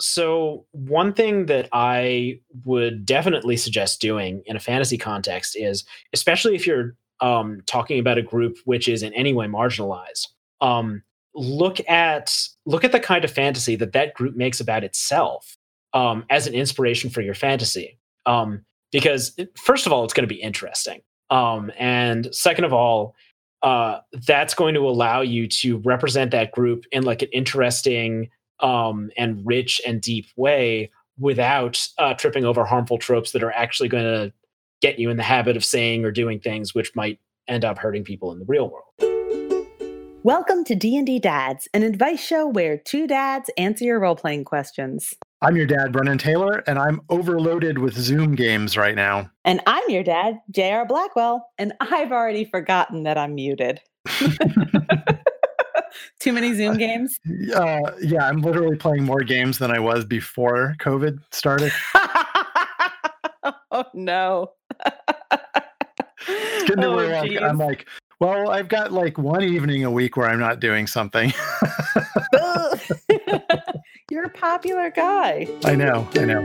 So, one thing that I would definitely suggest doing in a fantasy context is, especially if you're um, talking about a group which is in any way marginalized, um, look at look at the kind of fantasy that that group makes about itself um, as an inspiration for your fantasy. Um, because first of all, it's going to be interesting, um, and second of all, uh, that's going to allow you to represent that group in like an interesting um, and rich and deep way without uh, tripping over harmful tropes that are actually going to get you in the habit of saying or doing things which might end up hurting people in the real world. Welcome to D&D Dads, an advice show where two dads answer your role-playing questions. I'm your dad, Brennan Taylor, and I'm overloaded with Zoom games right now. And I'm your dad, J.R. Blackwell, and I've already forgotten that I'm muted. Too many Zoom games? Uh, yeah, I'm literally playing more games than I was before COVID started. oh, no. it's getting to Oh, where I'm. I'm like, well, I've got like one evening a week where I'm not doing something. You're a popular guy. I know, I know.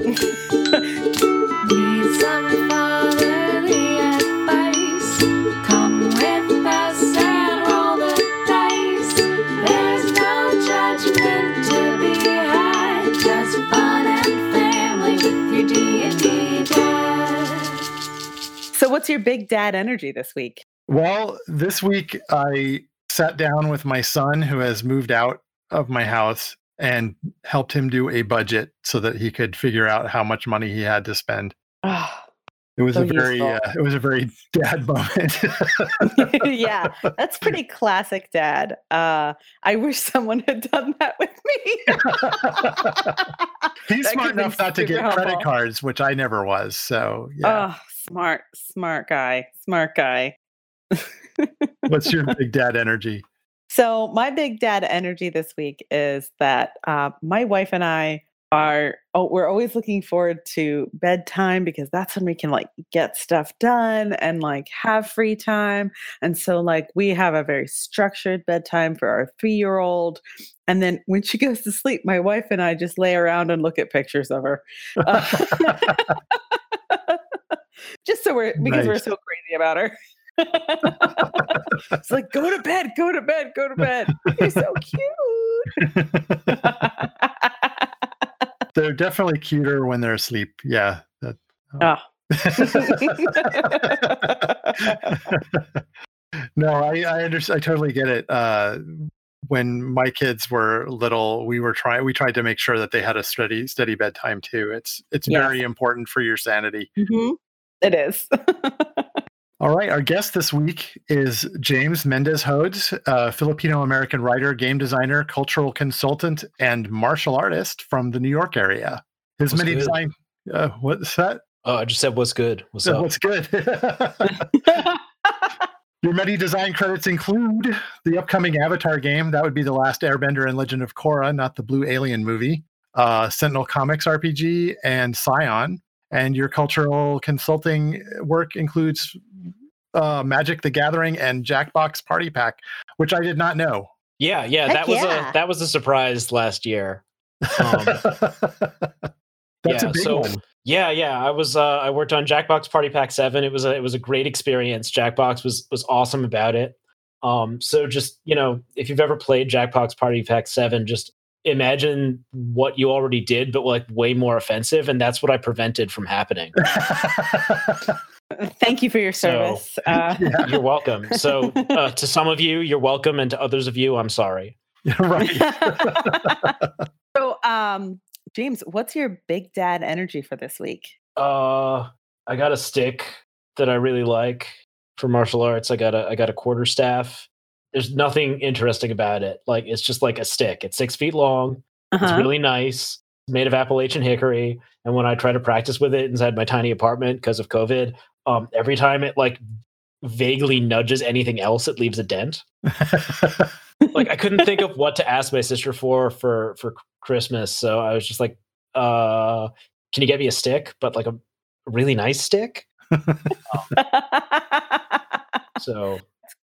So, what's your big dad energy this week? Well, this week I sat down with my son who has moved out of my house and helped him do a budget so that he could figure out how much money he had to spend. Ah, It was So a very uh, it was a very dad moment. yeah, that's pretty classic dad. Uh, I wish someone had done that with me. He's That smart enough not to get credit cards, which I never was. So, yeah. Oh, smart, smart guy, smart guy. What's your big dad energy? So my big dad energy this week is that uh, my wife and I are oh we're always looking forward to bedtime because that's when we can like get stuff done and like have free time. And so like we have a very structured bedtime for our 3-year-old and then when she goes to sleep my wife and I just lay around and look at pictures of her. Uh, just so we're because we're so crazy about her. It's like go to bed go to bed go to bed. You're so cute They're definitely cuter when they're asleep. Yeah. that- no, I I, under, I totally get it. Uh, when my kids were little, we were trying we tried to make sure that they had a steady steady bedtime too. It's it's Yes. very important for your sanity. Mhm. It is. All right, our guest this week is James Mendez Hodes, a Filipino American writer, game designer, cultural consultant, and martial artist from the New York area. His What's many good? design. Uh, what's that? Oh, I just said what's good. What's Uh, up? What's good? Your many design credits include the upcoming Avatar game. That would be The Last Airbender and Legend of Korra, not the Blue Alien movie. Uh, Sentinel Comics RPG and Scion. And your cultural consulting work includes uh, Magic the Gathering and Jackbox Party Pack, which I did not know. yeah, yeah, Heck that was yeah. a that was a surprise last year. Um, That's yeah, a big so- one. Yeah, yeah. I was uh I worked on Jackbox Party Pack 7. It was a it was a great experience. Jackbox was was awesome about it. Um so just, you know, if you've ever played Jackbox Party Pack 7, just imagine what you already did but like way more offensive and that's what I prevented from happening. Thank you for your So- service. Uh, yeah, You're welcome. So uh, to some of you, you're welcome and to others of you, I'm sorry. right. so, um, James, what's your big dad energy for this week? Uh I got a stick that I really like for martial arts. I got a I got a quarter staff. There's nothing interesting about it. Like it's just like a stick. It's six feet long. It's Uh-huh. really nice. It's made of Appalachian hickory. And when I try to practice with it inside my tiny apartment because of COVID, um, every time it like vaguely nudges anything else, it leaves a dent. Like I couldn't think of what to ask my sister for for for Christmas, so I was just like, uh, "Can you get me a stick, but like a really nice stick?" So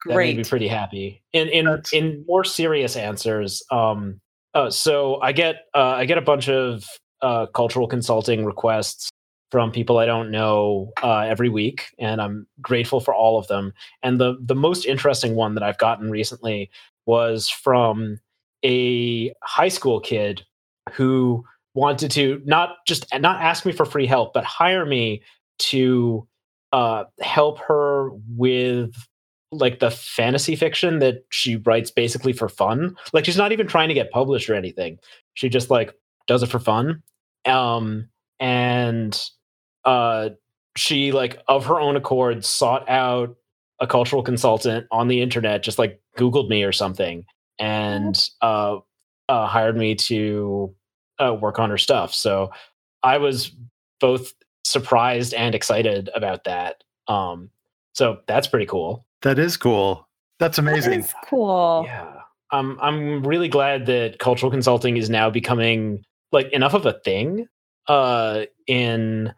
that made me pretty happy. In in That's- in more serious answers, um, Uh, so I get uh, I get a bunch of uh, cultural consulting requests from people I don't know uh, every week, and I'm grateful for all of them. And the the most interesting one that I've gotten recently was from a high school kid who wanted to not just not ask me for free help, but hire me to uh, help her with like the fantasy fiction that she writes basically for fun. Like she's not even trying to get published or anything. She just like does it for fun. Um and uh she like of her own accord sought out a cultural consultant on the internet, just like Googled me or something, and uh, uh hired me to uh, work on her stuff. So I was both surprised and excited about that. Um so that's pretty cool. That is cool. That's amazing. That is cool. Yeah. Um, I'm really glad that cultural consulting is now becoming like enough of a thing uh, in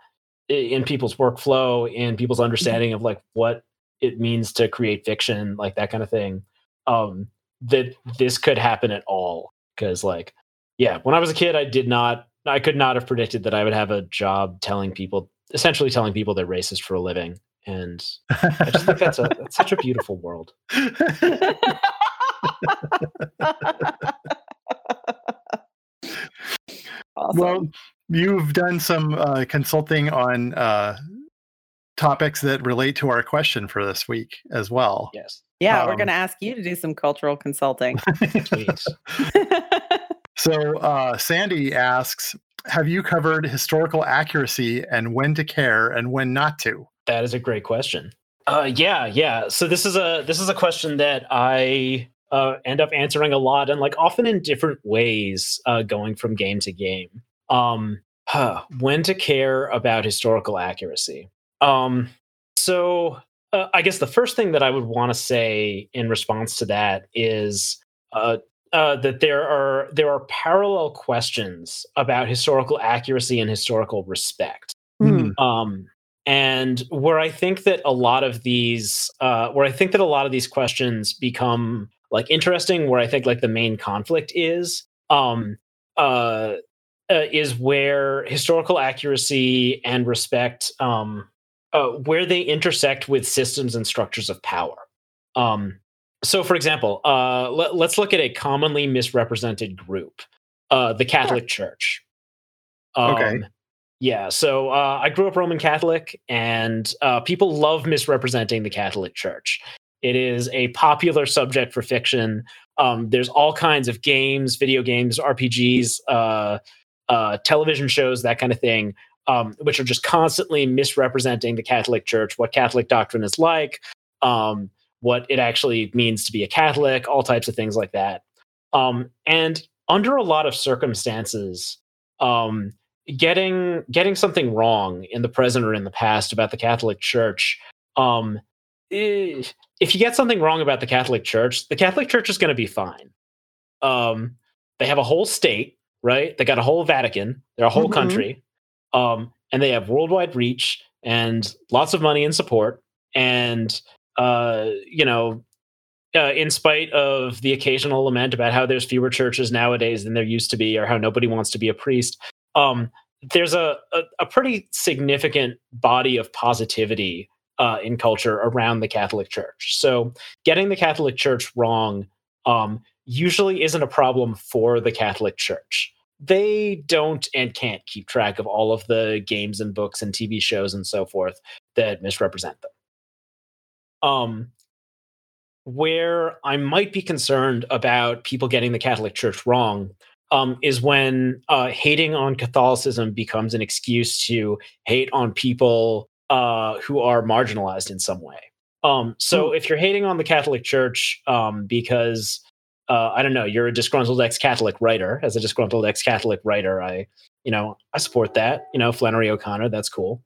in people's workflow, in people's understanding of like what it means to create fiction, like that kind of thing. Um, that this could happen at all because, like, yeah, when I was a kid, I did not, I could not have predicted that I would have a job telling people, essentially telling people they're racist for a living, and I just think that's a that's such a beautiful world. awesome. Well, you've done some uh, consulting on uh, topics that relate to our question for this week as well. Yes, yeah, we're um, going to ask you to do some cultural consulting. please. So uh, Sandy asks, have you covered historical accuracy and when to care and when not to? That is a great question. Uh, yeah, yeah. So this is a this is a question that I uh, end up answering a lot and like often in different ways, uh, going from game to game. Um, huh, when to care about historical accuracy. Um, so uh, I guess the first thing that I would want to say in response to that is uh, uh, that there are there are parallel questions about historical accuracy and historical respect. Hmm. Um, and where I think that a lot of these, uh, where I think that a lot of these questions become like interesting, where I think like the main conflict is, um, uh, uh, is where historical accuracy and respect, um, uh, where they intersect with systems and structures of power. Um, so, for example, uh, let, us look at a commonly misrepresented group, uh, the Catholic Church. Okay. Yeah, so uh, I grew up Roman Catholic, and uh, people love misrepresenting the Catholic Church. It is a popular subject for fiction. Um, there's all kinds of games, video games, RPGs, uh, uh, television shows, that kind of thing, um, which are just constantly misrepresenting the Catholic Church, what Catholic doctrine is like, um, what it actually means to be a Catholic, all types of things like that. Um, and under a lot of circumstances, um, getting getting something wrong in the present or in the past about the Catholic Church, um, if you get something wrong about the Catholic Church, the Catholic Church is going to be fine. Um, they have a whole state, right? They got a whole Vatican. They're a whole Mhm. country, um, and they have worldwide reach and lots of money and support. And uh, you know, uh, in spite of the occasional lament about how there's fewer churches nowadays than there used to be, or how nobody wants to be a priest, um, there's a, a a pretty significant body of positivity uh, in culture around the Catholic Church. So getting the Catholic Church wrong um, usually isn't a problem for the Catholic Church. They don't and can't keep track of all of the games and books and TV shows and so forth that misrepresent them. Um, where I might be concerned about people getting the Catholic Church wrong um, is when uh, hating on Catholicism becomes an excuse to hate on people uh, who are marginalized in some way. Um, so if you're hating on the Catholic Church um, because uh, I don't know, you're a disgruntled ex-Catholic writer. As a disgruntled ex-Catholic writer, I, you know, I support that. You know, Flannery O'Connor, that's cool.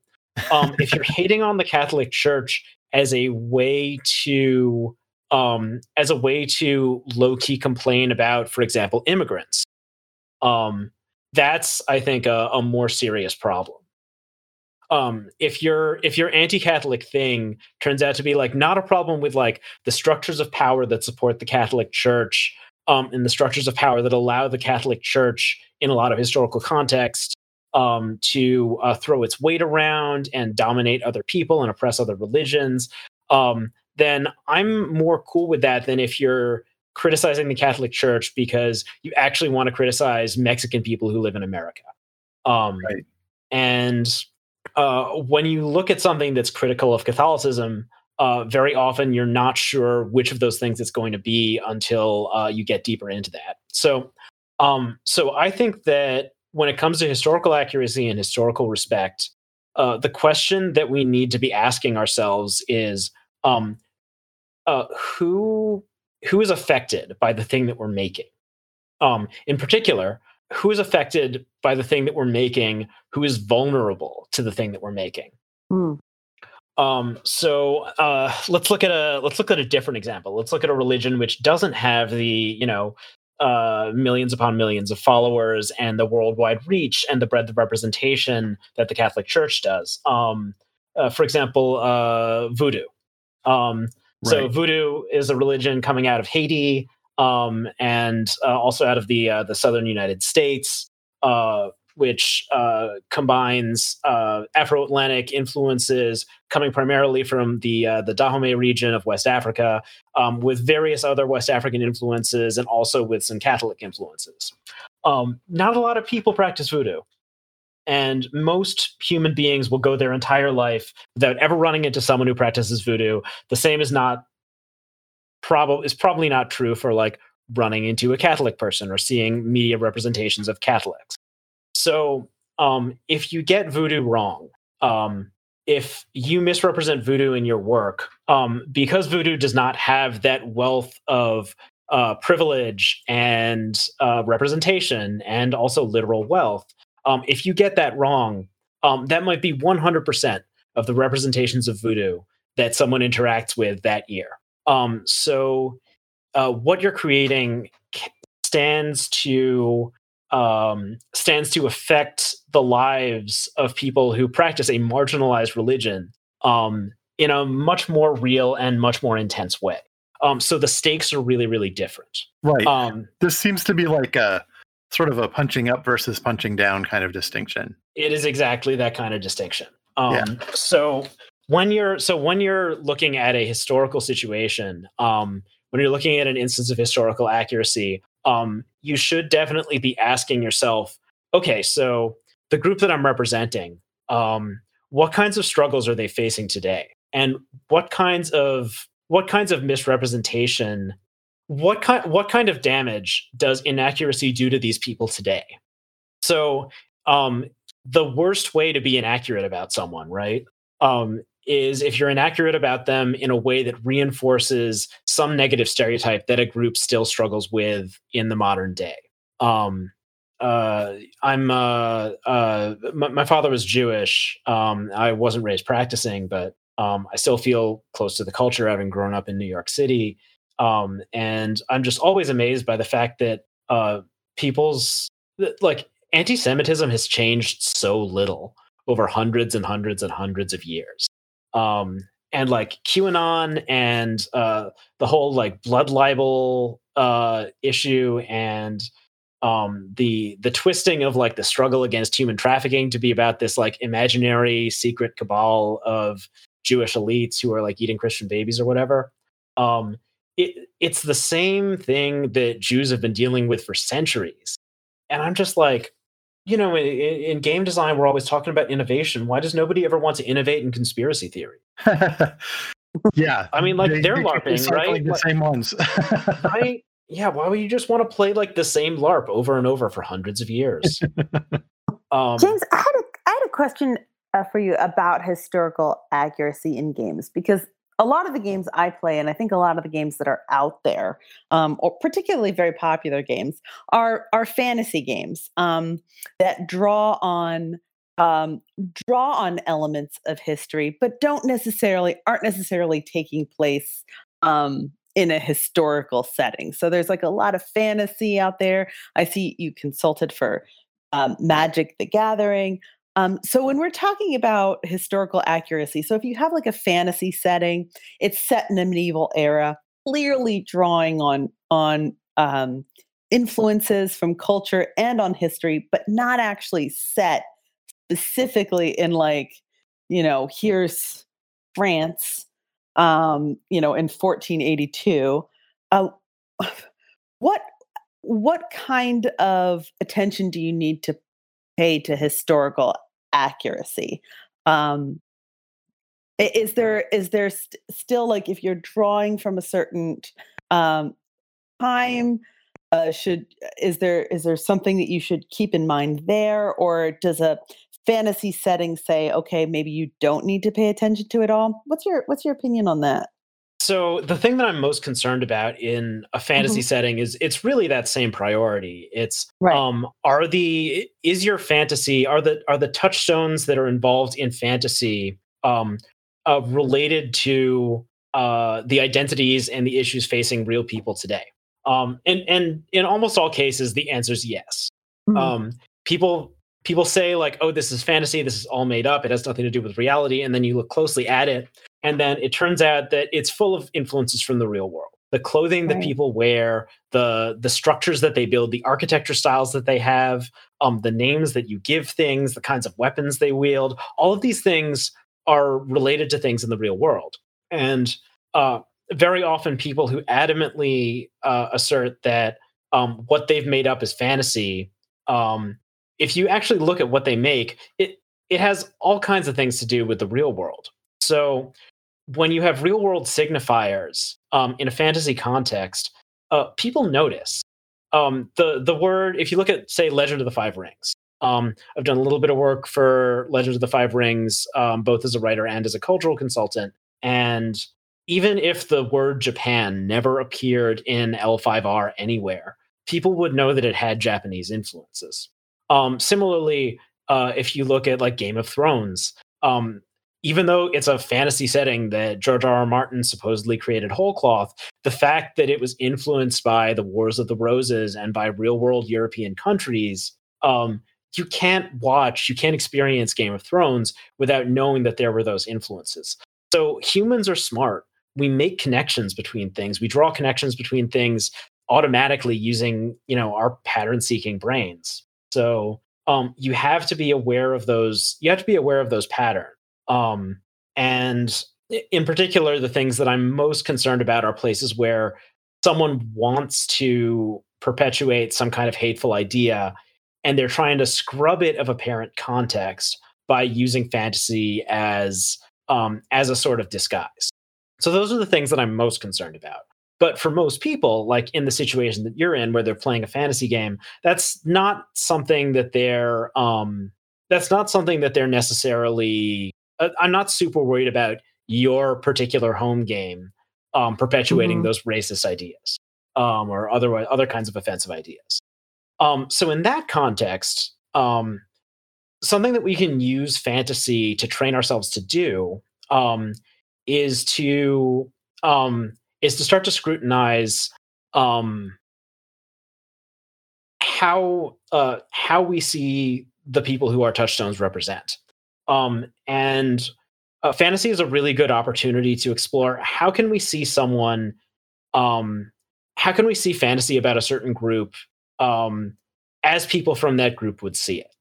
Um, if you're hating on the Catholic Church as a way to, um, as a way to low-key complain about, for example, immigrants, um, that's I think a, a more serious problem. Um, if your if your anti-Catholic thing turns out to be like not a problem with like the structures of power that support the Catholic Church um, and the structures of power that allow the Catholic Church, in a lot of historical context, um, to uh, throw its weight around and dominate other people and oppress other religions, um, then I'm more cool with that than if you're criticizing the Catholic Church because you actually want to criticize Mexican people who live in America. Um, Right. And uh, when you look at something that's critical of Catholicism, uh, very often you're not sure which of those things it's going to be until uh, you get deeper into that. So, um, so I think that when it comes to historical accuracy and historical respect, uh, the question that we need to be asking ourselves is um, uh, who who is affected by the thing that we're making. Um, in particular, who is affected by the thing that we're making? Who is vulnerable to the thing that we're making? Hmm. Um, so uh, let's look at a let's look at a different example. Let's look at a religion which doesn't have the you know uh, millions upon millions of followers and the worldwide reach and the breadth of representation that the Catholic Church does. Um, uh, for example, uh, voodoo. Um, so voodoo is a religion coming out of Haiti um, and uh, also out of the uh, the southern United States, uh, which uh, combines uh, Afro-Atlantic influences coming primarily from the uh, the Dahomey region of West Africa, um, with various other West African influences and also with some Catholic influences. Um, not a lot of people practice voodoo. And most human beings will go their entire life without ever running into someone who practices voodoo. The same is not probably is probably not true for like running into a Catholic person or seeing media representations of Catholics. So um, if you get voodoo wrong, um, if you misrepresent voodoo in your work, um, because voodoo does not have that wealth of uh, privilege and uh, representation and also literal wealth, um, if you get that wrong, um, that might be 100% of the representations of voodoo that someone interacts with that year. Um, so, uh, what you're creating stands to um, stands to affect the lives of people who practice a marginalized religion um, in a much more real and much more intense way. Um, so the stakes are really, really different. Right. Um, this seems to be like a sort of a punching up versus punching down kind of distinction. it is exactly that kind of distinction. Um, Yeah. So when you're so when you're looking at a historical situation, um, when you're looking at an instance of historical accuracy, um, you should definitely be asking yourself, okay, so the group that I'm representing, um, what kinds of struggles are they facing today, and what kinds of what kinds of misrepresentation, what kind what kind of damage does inaccuracy do to these people today? So um, the worst way to be inaccurate about someone, right? Um, is if you're inaccurate about them in a way that reinforces some negative stereotype that a group still struggles with in the modern day. Um, uh, I'm uh, uh, my, my father was Jewish. Um, I wasn't raised practicing, but um, I still feel close to the culture, having grown up in New York City. Um, and I'm just always amazed by the fact that uh, people's like anti-Semitism has changed so little over hundreds and hundreds and hundreds of years. Um, and like QAnon and uh, the whole like blood libel uh, issue and um, the the twisting of like the struggle against human trafficking to be about this like imaginary secret cabal of Jewish elites who are like eating Christian babies or whatever. Um, it, it's the same thing that Jews have been dealing with for centuries. And I'm just like, you know, in, in game design, we're always talking about innovation. Why does nobody ever want to innovate in conspiracy theory? yeah. I mean, like, They- they're they LARPing, recycling right? The Like- same ones. Right? Yeah. Why would you just want to play like the same LARP over and over for hundreds of years? um, James, I had a, I had a question uh, for you about historical accuracy in games because a lot of the games I play, and I think a lot of the games that are out there, um, or particularly very popular games, are are fantasy games um, that draw on um, draw on elements of history, but don't necessarily aren't necessarily taking place um, in a historical setting. So there's like a lot of fantasy out there. I see you consulted for um, Magic the Gathering. Um, so when we're talking about historical accuracy, so if you have like a fantasy setting, it's set in a medieval era, clearly drawing on on um, influences from culture and on history, but not actually set specifically in like, you know, here's France, um, you know, in 1482. Uh, what what kind of attention do you need to pay to historical accuracy? Um, is there is there st- still like if you're drawing from a certain um, time uh, should is there is there something that you should keep in mind there or does a fantasy setting say okay maybe you don't need to pay attention to it all what's your what's your opinion on that So the thing that I'm most concerned about in a fantasy setting is it's really that same priority. It's Right. um are the is your fantasy are the are the touchstones that are involved in fantasy um uh, related to uh the identities and the issues facing real people today. Um and and in almost all cases the answer is yes. Mhm. um people people say like oh this is fantasy this is all made up it has nothing to do with reality and then you look closely at it and then it turns out that it's full of influences from the real world the clothing that Right. people wear the the structures that they build the architecture styles that they have um the names that you give things the kinds of weapons they wield all of these things are related to things in the real world and uh very often people who adamantly uh, assert that um, what they've made up is fantasy um, if you actually look at what they make, it it has all kinds of things to do with the real world. So when you have real world signifiers um, in a fantasy context, uh, people notice. Um, the the word, if you look at say Legend of the Five Rings, um, I've done a little bit of work for Legend of the Five Rings, um, both as a writer and as a cultural consultant, and even if the word Japan never appeared in L5R anywhere, people would know that it had Japanese influences. Um, similarly, uh, if you look at like Game of Thrones, um, even though it's a fantasy setting that George R. R. Martin supposedly created whole cloth, the fact that it was influenced by the Wars of the Roses and by real world European countries, um, you can't watch, you can't experience Game of Thrones without knowing that there were those influences. So humans are smart. We make connections between things. We draw connections between things automatically using, you know, our pattern seeking brains. So um, you have to be aware of those. You have to be aware of those patterns. Um, and in particular, the things that I'm most concerned about are places where someone wants to perpetuate some kind of hateful idea and they're trying to scrub it of apparent context by using fantasy as um, as a sort of disguise. So those are the things that I'm most concerned about. But for most people, like in the situation that you're in, where they're playing a fantasy game, that's not something that they're um, that's not something that they're necessarily. Uh, I'm not super worried about your particular home game um, perpetuating Mhm. those racist ideas um, or other other kinds of offensive ideas. Um, so in that context, um, something that we can use fantasy to train ourselves to do um, is to um, is to start to scrutinize um, how uh, how we see the people who our touchstones represent. Um, and uh, fantasy is a really good opportunity to explore how can we see someone um, how can we see fantasy about a certain group um, as people from that group would see it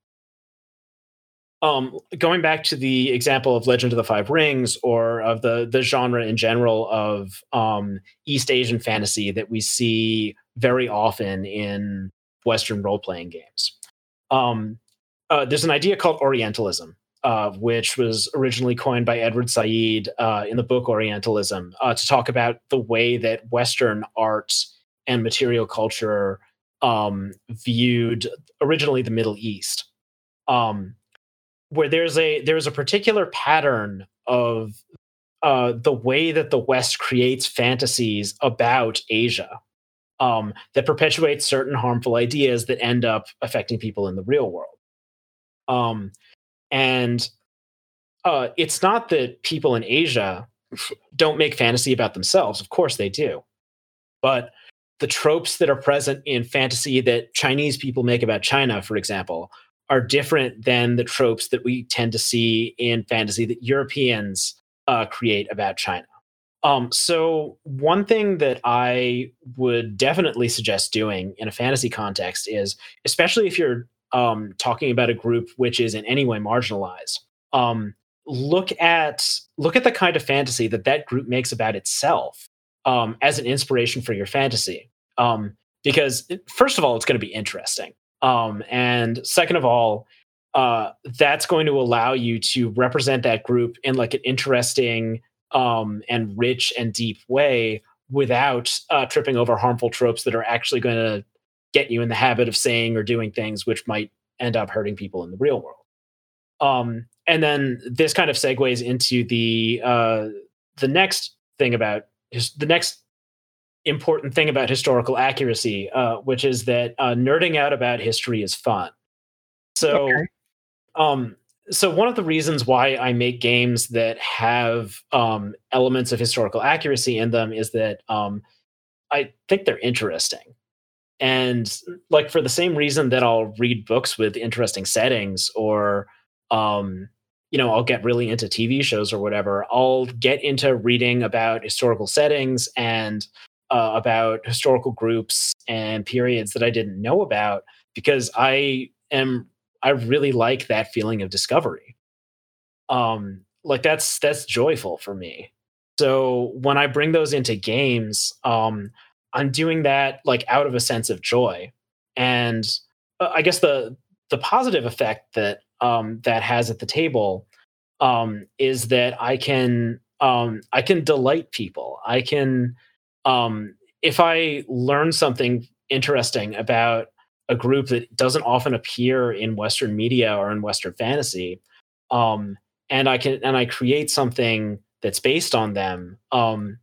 um, going back to the example of Legend of the Five Rings or of the the genre in general of um, East Asian fantasy that we see very often in Western role playing games. Um, uh, there's an idea called Orientalism, uh, which was originally coined by Edward Said uh, in the book Orientalism uh, to talk about the way that Western arts and material culture um, viewed originally the Middle East. Um, where there's a there's a particular pattern of uh, the way that the West creates fantasies about Asia um, that perpetuates certain harmful ideas that end up affecting people in the real world. Um, and uh, it's not that people in Asia don't make fantasy about themselves. Of course they do. But the tropes that are present in fantasy that Chinese people make about China, for example, are different than the tropes that we tend to see in fantasy that Europeans uh, create about China. Um, so one thing that I would definitely suggest doing in a fantasy context is, especially if you're um, talking about a group which is in any way marginalized, um, look at look at the kind of fantasy that that group makes about itself um, as an inspiration for your fantasy. Um, because first of all, it's going to be interesting, um, and second of all, uh, that's going to allow you to represent that group in like an interesting um, and rich and deep way without uh, tripping over harmful tropes that are actually going to get you in the habit of saying or doing things which might end up hurting people in the real world. Um, and then this kind of segues into the uh, the next thing about the next important thing about historical accuracy, uh, which is that uh, nerding out about history is fun. So, Okay. um, so one of the reasons why I make games that have um, elements of historical accuracy in them is that um, I think they're interesting, and like for the same reason that I'll read books with interesting settings, or um, you know, I'll get really into TV shows or whatever. I'll get into reading about historical settings and uh, about historical groups and periods that I didn't know about because I am I really like that feeling of discovery. Um, like that's that's joyful for me. So when I bring those into games, um, I'm doing that like out of a sense of joy, and uh, I guess the the positive effect that um, that has at the table um, is that I can um, I can delight people. I can um, if I learn something interesting about a group that doesn't often appear in Western media or in Western fantasy, um, and I can and I create something that's based on them, um,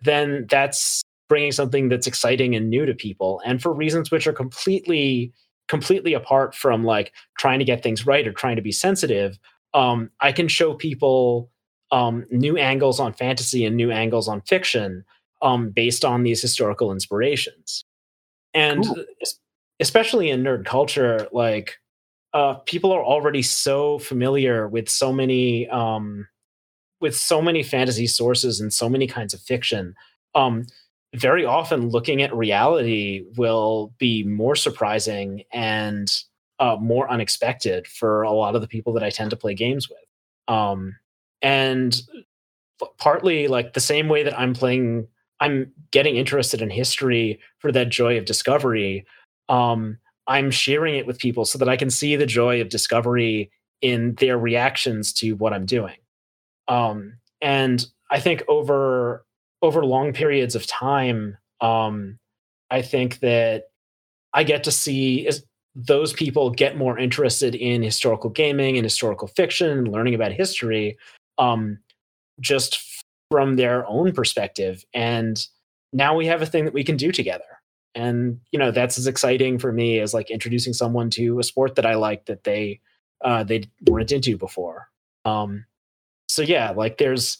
then that's bringing something that's exciting and new to people, and for reasons which are completely completely apart from like trying to get things right or trying to be sensitive. Um, I can show people um, new angles on fantasy and new angles on fiction um, based on these historical inspirations. And Cool. especially in nerd culture, like uh, people are already so familiar with so many um, with so many fantasy sources and so many kinds of fiction. Um, very often, looking at reality will be more surprising and uh, more unexpected for a lot of the people that I tend to play games with. Um, and partly like the same way that I'm playing, I'm getting interested in history for that joy of discovery. Um, I'm sharing it with people so that I can see the joy of discovery in their reactions to what I'm doing. Um, and I think over over long periods of time, um, I think that I get to see those people get more interested in historical gaming and historical fiction and learning about history um, just from their own perspective. And now we have a thing that we can do together. And you know that's as exciting for me as like introducing someone to a sport that I like that they uh, they weren't into before. Um, so yeah, like there's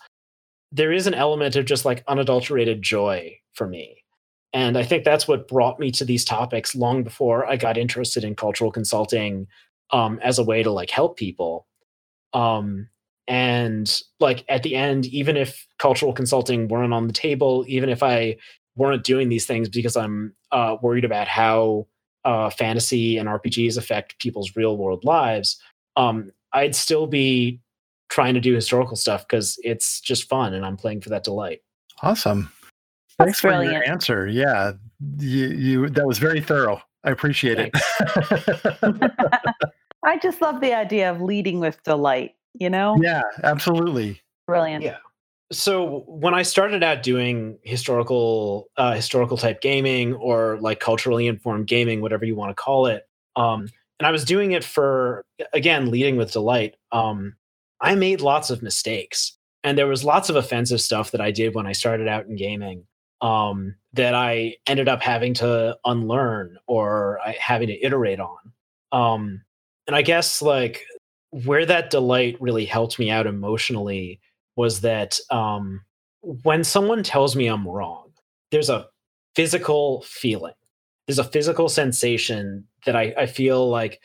there is an element of just like unadulterated joy for me. And I think that's what brought me to these topics long before I got interested in cultural consulting um, as a way to like help people. Um, and like at the end, even if cultural consulting weren't on the table, even if I weren't doing these things because I'm uh, worried about how uh, fantasy and RPGs affect people's real world lives, um, I'd still be trying to do historical stuff because it's just fun and I'm playing for that delight. Awesome. That's Thanks for your answer. Yeah, you, you that was very thorough. I appreciate it. I just love the idea of leading with delight, you know? yeah, absolutely. Brilliant. Yeah. So when I started out doing historical uh, historical type gaming or like culturally informed gaming, whatever you want to call it, um, and I was doing it for again leading with delight. Um, I made lots of mistakes, and there was lots of offensive stuff that I did when I started out in gaming um, that I ended up having to unlearn or I, having to iterate on. Um, and I guess like where that delight really helped me out emotionally was that um, when someone tells me I'm wrong, there's a physical feeling. There's a physical sensation that I, I feel like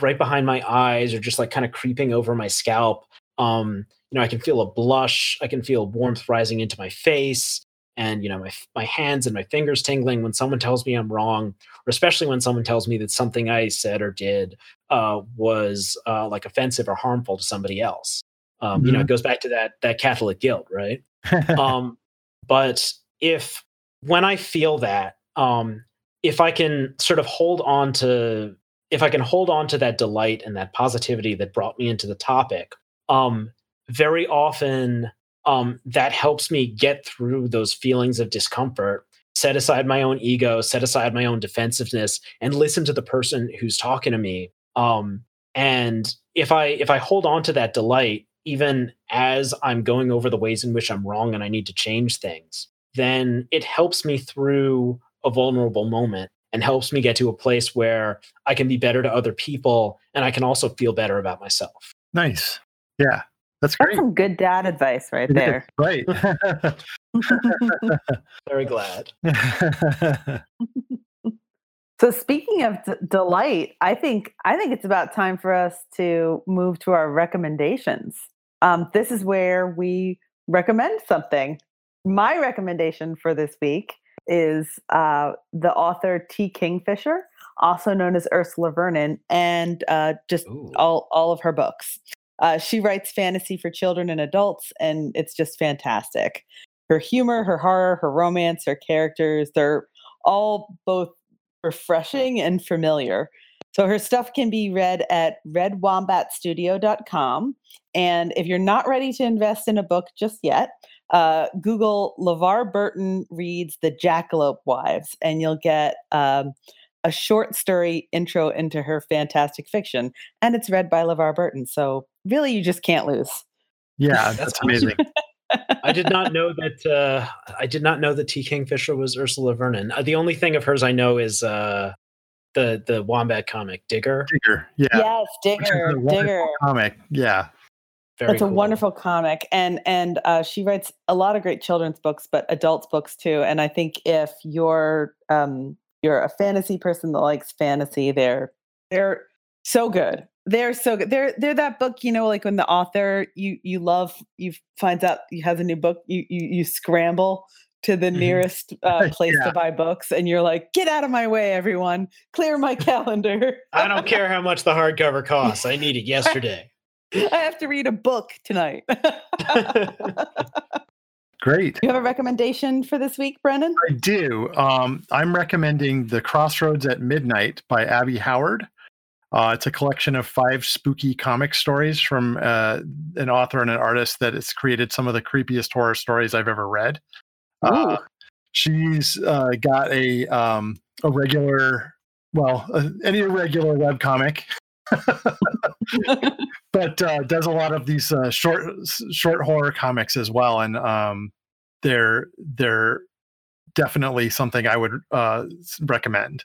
right behind my eyes or just like kind of creeping over my scalp Um, you know, I can feel a blush, I can feel warmth rising into my face, and you know, my my hands and my fingers tingling when someone tells me I'm wrong, or especially when someone tells me that something I said or did uh, was uh, like offensive or harmful to somebody else. Um, You know, it goes back to that that Catholic guilt, right? um, but if when I feel that, um, if I can sort of hold on to, if I can hold on to that delight and that positivity that brought me into the topic, um, very often um, that helps me get through those feelings of discomfort. Set aside my own ego, set aside my own defensiveness, and listen to the person who's talking to me. Um, and if I if I hold on to that delight, even as I'm going over the ways in which I'm wrong and I need to change things, then it helps me through a vulnerable moment and helps me get to a place where I can be better to other people and I can also feel better about myself. nice. Yeah, that's That's great. some good dad advice right It is, there. Right. Very glad. So speaking of d- delight, I think I think it's about time for us to move to our recommendations. Um, this is where we recommend something. My recommendation for this week is uh, the author T. Kingfisher, also known as Ursula Vernon, and uh, just Ooh. all all of her books. Uh, she writes fantasy for children and adults, and it's just fantastic. Her humor, her horror, her romance, her characters—they're all both refreshing and familiar. So her stuff can be read at redwombatstudio.com. And if you're not ready to invest in a book just yet, uh, Google LeVar Burton reads The Jackalope Wives, and you'll get um, a short story intro into her fantastic fiction. And it's read by LeVar Burton. So really, you just can't lose. yeah, That's that's amazing. I did not know that. Uh, I did not know that T. Kingfisher was Ursula Vernon. Uh, the only thing of hers I know is uh, the the Wombat comic Digger. Digger. Yeah. Yes, which is Digger, Digger. Comic. Yeah. Very It's a wonderful comic, and and uh, she writes a lot of great children's books, but adults books too. And I think if you're um, you're a fantasy person that likes fantasy, they're they're so good. They're so good. They're they're that book, you know, like when the author you you love you finds out he has a new book, you you you scramble to the Mhm. nearest uh, place Yeah. to buy books, and you're like, get out of my way, everyone, clear my calendar. I don't care how much the hardcover costs. I need it yesterday. I have to read a book tonight. Great. You have a recommendation for this week, Brennan? I do. Um, I'm recommending The Crossroads at Midnight by Abby Howard. Uh, it's a collection of five spooky comic stories from uh, an author and an artist that has created some of the creepiest horror stories I've ever read. Uh, she's uh, got a um, a regular, well, uh, any irregular web comic, but uh, does a lot of these uh, short short horror comics as well, and um, they're they're definitely something I would uh, recommend.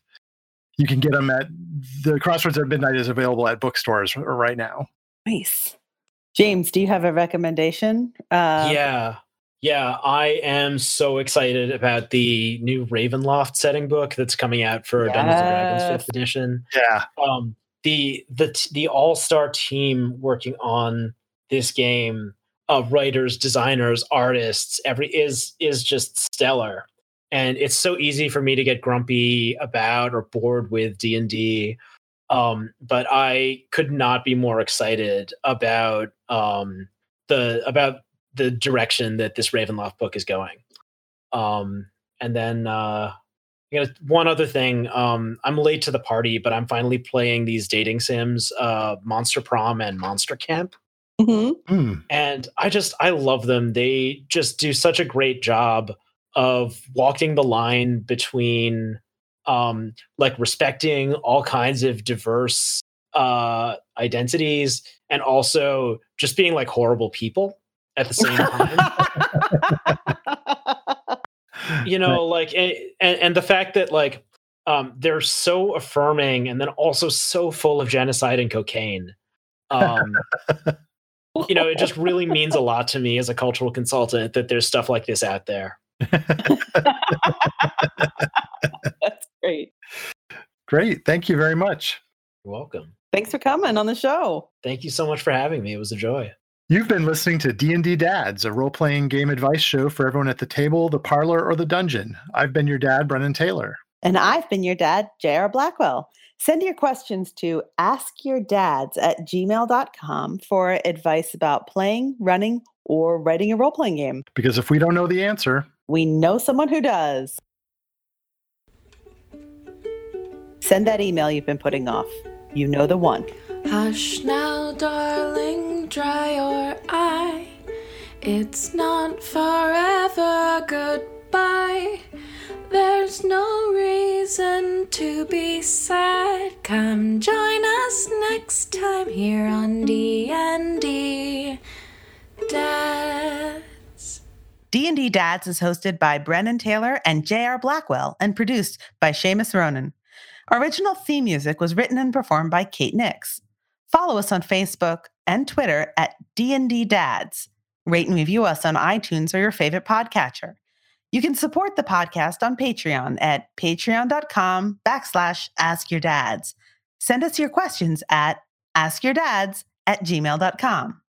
You can get them at the Crossroads at Midnight is available at bookstores right now. Nice. James, do you have a recommendation? Uh, yeah. Yeah, I am so excited about the new Ravenloft setting book that's coming out for Dungeons and Dragons Fifth Edition. Yeah, Um, the the the all star team working on this game of writers, designers, artists, every is is just stellar, and it's so easy for me to get grumpy about or bored with D and D. Um, but I could not be more excited about um, the about the direction that this Ravenloft book is going. Um, and then uh, you know, one other thing. Um, I'm late to the party, but I'm finally playing these dating sims, uh, Monster Prom and Monster Camp, mhm. Hmm. and I just I love them. They just do such a great job of walking the line between um, like respecting all kinds of diverse uh, identities and also just being like horrible people at the same time. you know like and, and the fact that like um they're so affirming and then also so full of genocide and cocaine um you know it just really means a lot to me as a cultural consultant that there's stuff like this out there That's great. Great. Thank you very much. you're welcome Thanks for coming on the show. thank you so much for having me it was a joy You've been listening to D&D Dads, a role-playing game advice show for everyone at the table, the parlor, or the dungeon. I've been your dad, Brennan Taylor. And I've been your dad, J.R. Blackwell. Send your questions to askyourdads at gmail.com for advice about playing, running, or writing a role playing game. Because if we don't know the answer, We know someone who does. Send that email you've been putting off. You know the one. Hush now, darling, dry your eye. It's not forever goodbye. There's no reason to be sad. Come join us next time here on D&D Dads. D&D Dads is hosted by Brennan Taylor and J.R. Blackwell and produced by Seamus Ronan. Original theme music was written and performed by Kate Nix. Follow us on Facebook and Twitter at D&D Dads. Rate and review us on iTunes or your favorite podcatcher. You can support the podcast on Patreon at patreon.com backslash askyourdads. Send us your questions at askyourdads at gmail.com.